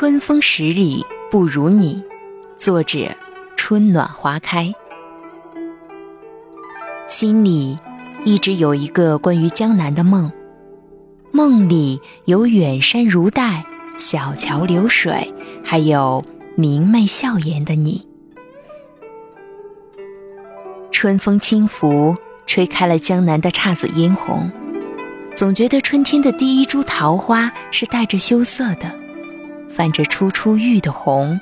春风十里不如你。作者：春暖花开。心里一直有一个关于江南的梦，梦里有远山如黛、小桥流水，还有明媚笑颜的你。春风轻拂，吹开了江南的姹紫嫣红。总觉得春天的第一株桃花是带着羞涩的，泛着初出浴的红，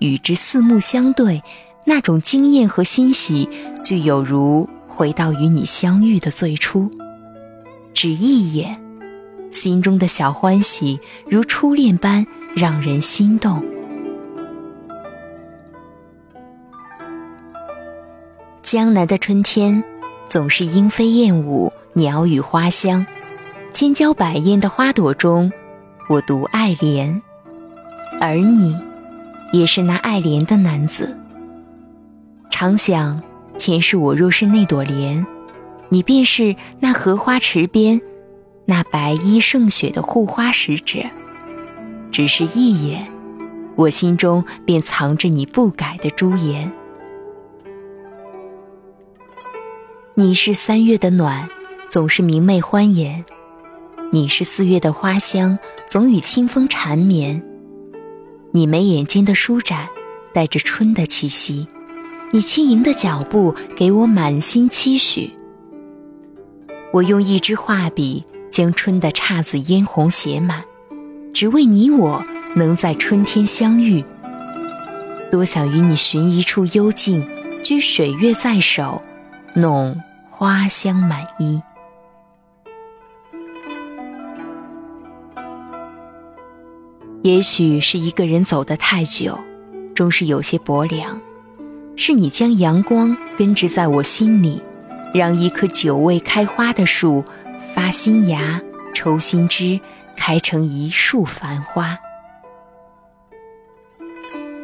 与之四目相对，那种惊艳和欣喜，就有如回到与你相遇的最初。只一眼，心中的小欢喜如初恋般让人心动。江南的春天，总是莺飞燕舞，鸟语花香。千娇百艳的花朵中，我独爱莲，而你，也是那爱莲的男子。常想，前世我若是那朵莲，你便是那荷花池边，那白衣胜雪的护花使者。只是一眼，我心中便藏着你不改的朱颜。你是三月的暖，总是明媚欢颜。你是四月的花香，总与清风缠绵。你眉眼间的舒展，带着春的气息。你轻盈的脚步，给我满心期许。我用一支画笔，将春的姹紫嫣红写满，只为你我能在春天相遇。多想与你寻一处幽静，居水月在手，弄花香满衣。也许是一个人走得太久，终是有些薄凉。是你将阳光根植在我心里，让一棵久未开花的树发新芽、抽新枝，开成一树繁花。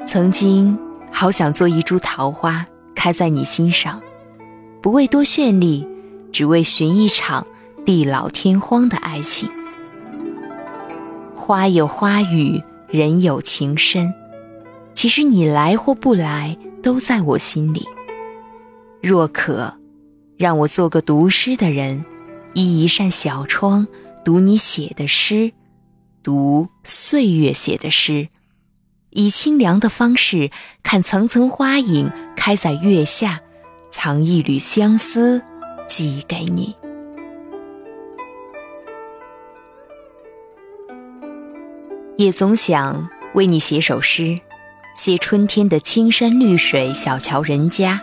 曾经好想做一株桃花，开在你心上，不为多绚丽，只为寻一场地老天荒的爱情。花有花语，人有情深。其实你来或不来，都在我心里。若可，让我做个读诗的人，依一扇小窗，读你写的诗，读岁月写的诗，以清凉的方式看层层花影开在月下，藏一缕相思，寄给你。也总想为你写首诗，写春天的青山绿水、小桥人家，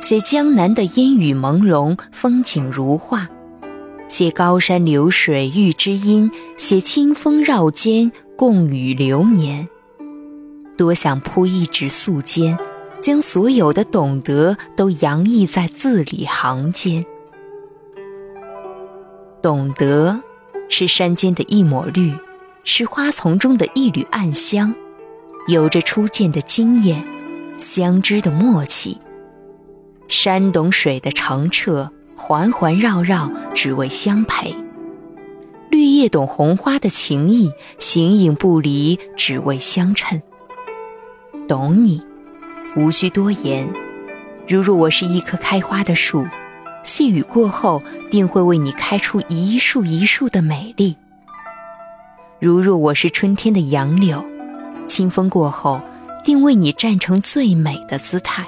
写江南的烟雨朦胧、风景如画，写高山流水遇知音，写清风绕肩共语流年。多想铺一纸素笺，将所有的懂得都洋溢在字里行间。懂得，是山间的一抹绿。是花丛中的一缕暗香，有着初见的惊艳，相知的默契。山懂水的澄澈，环环绕绕只为相陪。绿叶懂红花的情意，形影不离只为相衬。懂你，无需多言。如若我是一棵开花的树，细雨过后，定会为你开出一树一树的美丽。如若我是春天的杨柳，清风过后，定为你站成最美的姿态。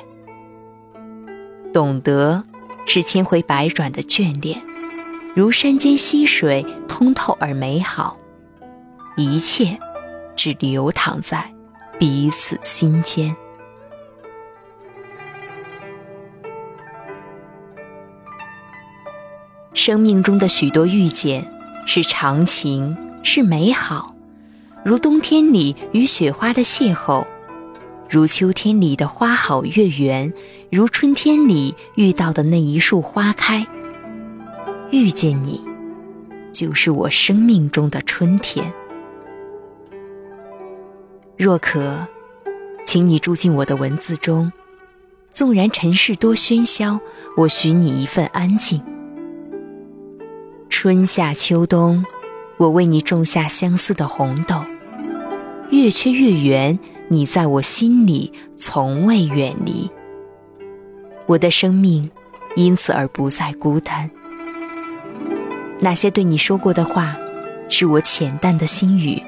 懂得，是千回百转的眷恋，如山间溪水，通透而美好。一切，只流淌在彼此心间。生命中的许多遇见，是长情。是美好，如冬天里与雪花的邂逅，如秋天里的花好月圆，如春天里遇到的那一束花开。遇见你，就是我生命中的春天。若可，请你住进我的文字中，纵然尘世多喧嚣，我许你一份安静。春夏秋冬。我为你种下相思的红豆，月缺月圆，你在我心里从未远离。我的生命因此而不再孤单。那些对你说过的话，是我浅淡的心语；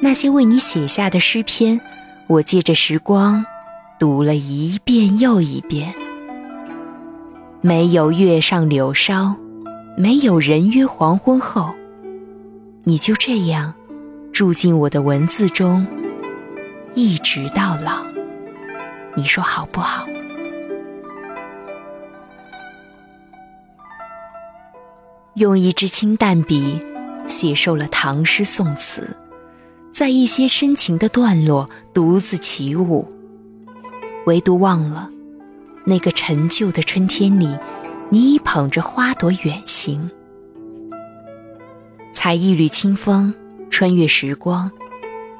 那些为你写下的诗篇，我借着时光读了一遍又一遍。没有月上柳梢，没有人约黄昏后，你就这样住进我的文字中，一直到老。你说好不好？用一支清淡笔写受了唐诗宋词，在一些深情的段落独自起舞，唯独忘了那个陈旧的春天里，你已捧着花朵远行，采一缕清风，穿越时光，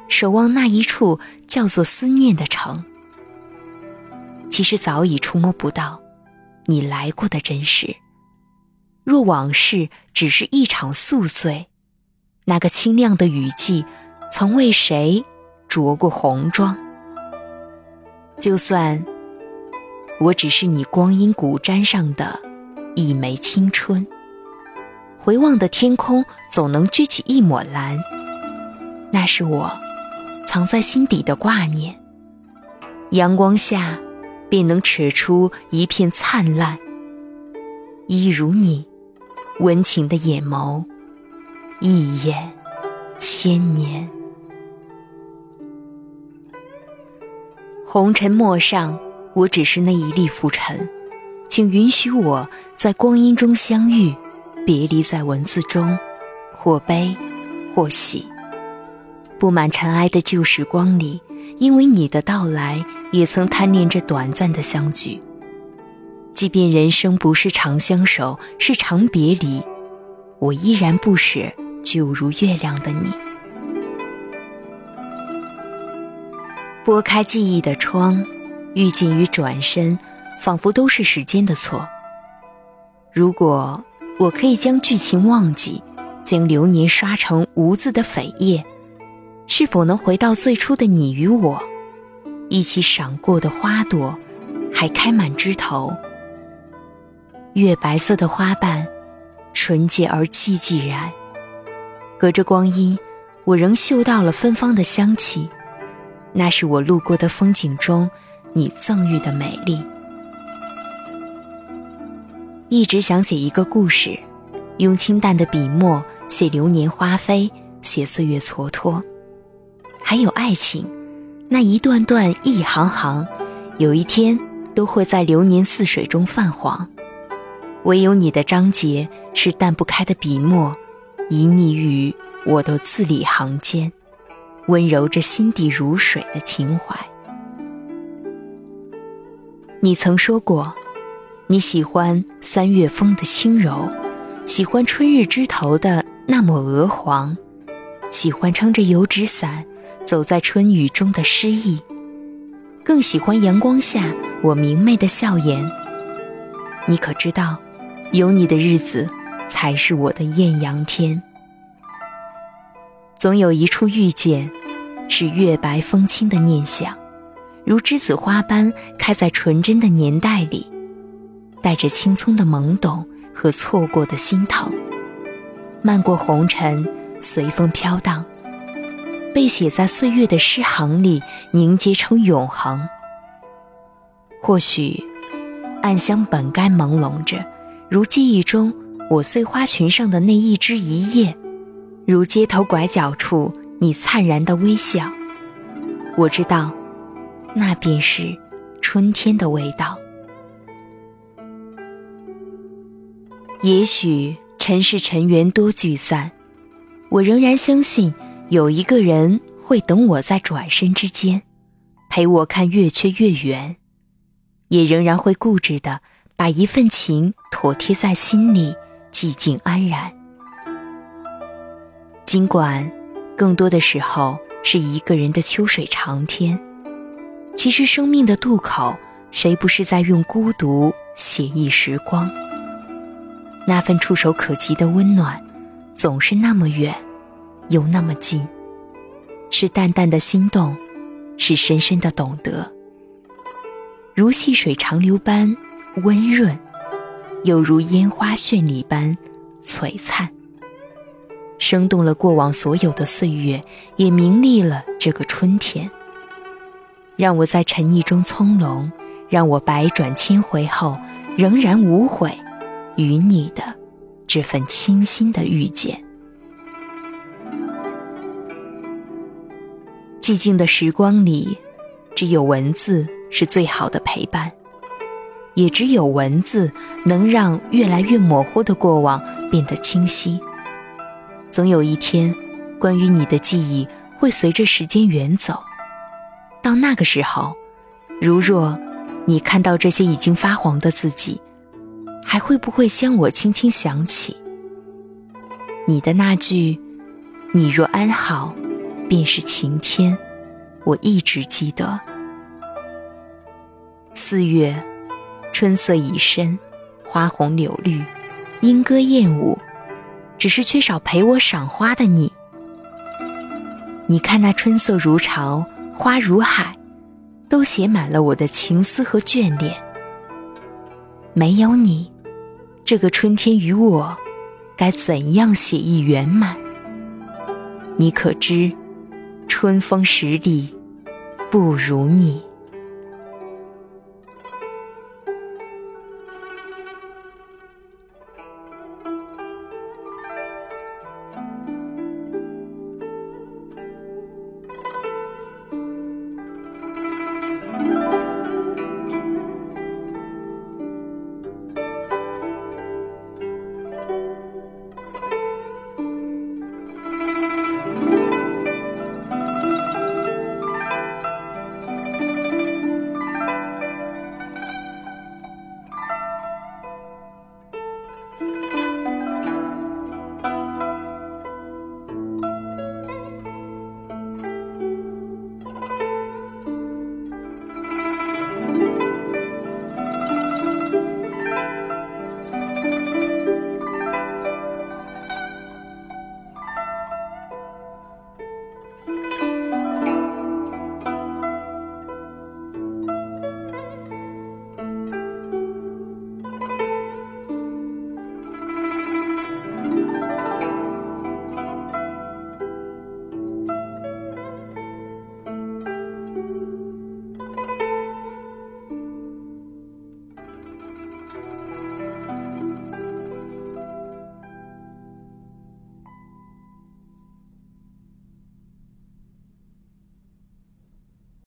守望那一处叫做思念的城。其实早已触摸不到你来过的真实。若往事只是一场宿醉，那个清亮的雨季，曾为谁着过红妆？就算我只是你光阴古毡上的一枚青春，回望的天空总能掬起一抹蓝，那是我藏在心底的挂念。阳光下，便能扯出一片灿烂，一如你。温情的眼眸，一眼千年。红尘陌上，我只是那一粒浮尘，请允许我在光阴中相遇，别离在文字中，或悲或喜。布满尘埃的旧时光里，因为你的到来，也曾贪恋着短暂的相聚。即便人生不是长相守，是长别离，我依然不舍久如月亮的你。拨开记忆的窗，遇见与转身，仿佛都是时间的错。如果我可以将剧情忘记，将流年刷成无字的扉页，是否能回到最初的你与我，一起赏过的花朵，还开满枝头？月白色的花瓣，纯洁而寂寂然。隔着光阴，我仍嗅到了芬芳的香气，那是我路过的风景中你赠予的美丽。一直想写一个故事，用清淡的笔墨写流年花飞，写岁月蹉跎，还有爱情，那一段段一行行，有一天都会在流年似水中泛黄。唯有你的章节是淡不开的笔墨，旖旎于我的字里行间，温柔着心底如水的情怀。你曾说过，你喜欢三月风的轻柔，喜欢春日枝头的那抹鹅黄，喜欢撑着油纸伞走在春雨中的诗意，更喜欢阳光下我明媚的笑颜。你可知道？有你的日子，才是我的艳阳天。总有一处遇见，是月白风轻的念想，如栀子花般开在纯真的年代里，带着青葱的懵懂和错过的心疼，漫过红尘，随风飘荡，被写在岁月的诗行里，凝结成永恒。或许，暗香本该朦胧着。如记忆中我碎花裙上的那一枝一叶，如街头拐角处你灿然的微笑，我知道，那便是春天的味道。也许尘世尘缘多聚散，我仍然相信有一个人会等我在转身之间，陪我看月缺月圆，也仍然会固执的。把一份情妥贴在心里，寂静安然。尽管更多的时候是一个人的秋水长天，其实生命的渡口，谁不是在用孤独写意时光？那份触手可及的温暖，总是那么远，又那么近。是淡淡的心动，是深深的懂得。如细水长流般温润，又如烟花绚丽般璀璨，生动了过往所有的岁月，也明丽了这个春天。让我在沉溺中从容，让我百转千回后仍然无悔与你的这份清新的遇见。寂静的时光里，只有文字是最好的陪伴，也只有文字能让越来越模糊的过往变得清晰。总有一天，关于你的记忆会随着时间远走。到那个时候，如若你看到这些已经发黄的字迹，还会不会将我轻轻想起？你的那句“你若安好，便是晴天”，我一直记得。四月，春色已深，花红柳绿，莺歌燕舞，只是缺少陪我赏花的你。你看那春色如潮。花如海，都写满了我的情思和眷恋。没有你，这个春天与我，该怎样写意圆满？你可知，春风十里不如你。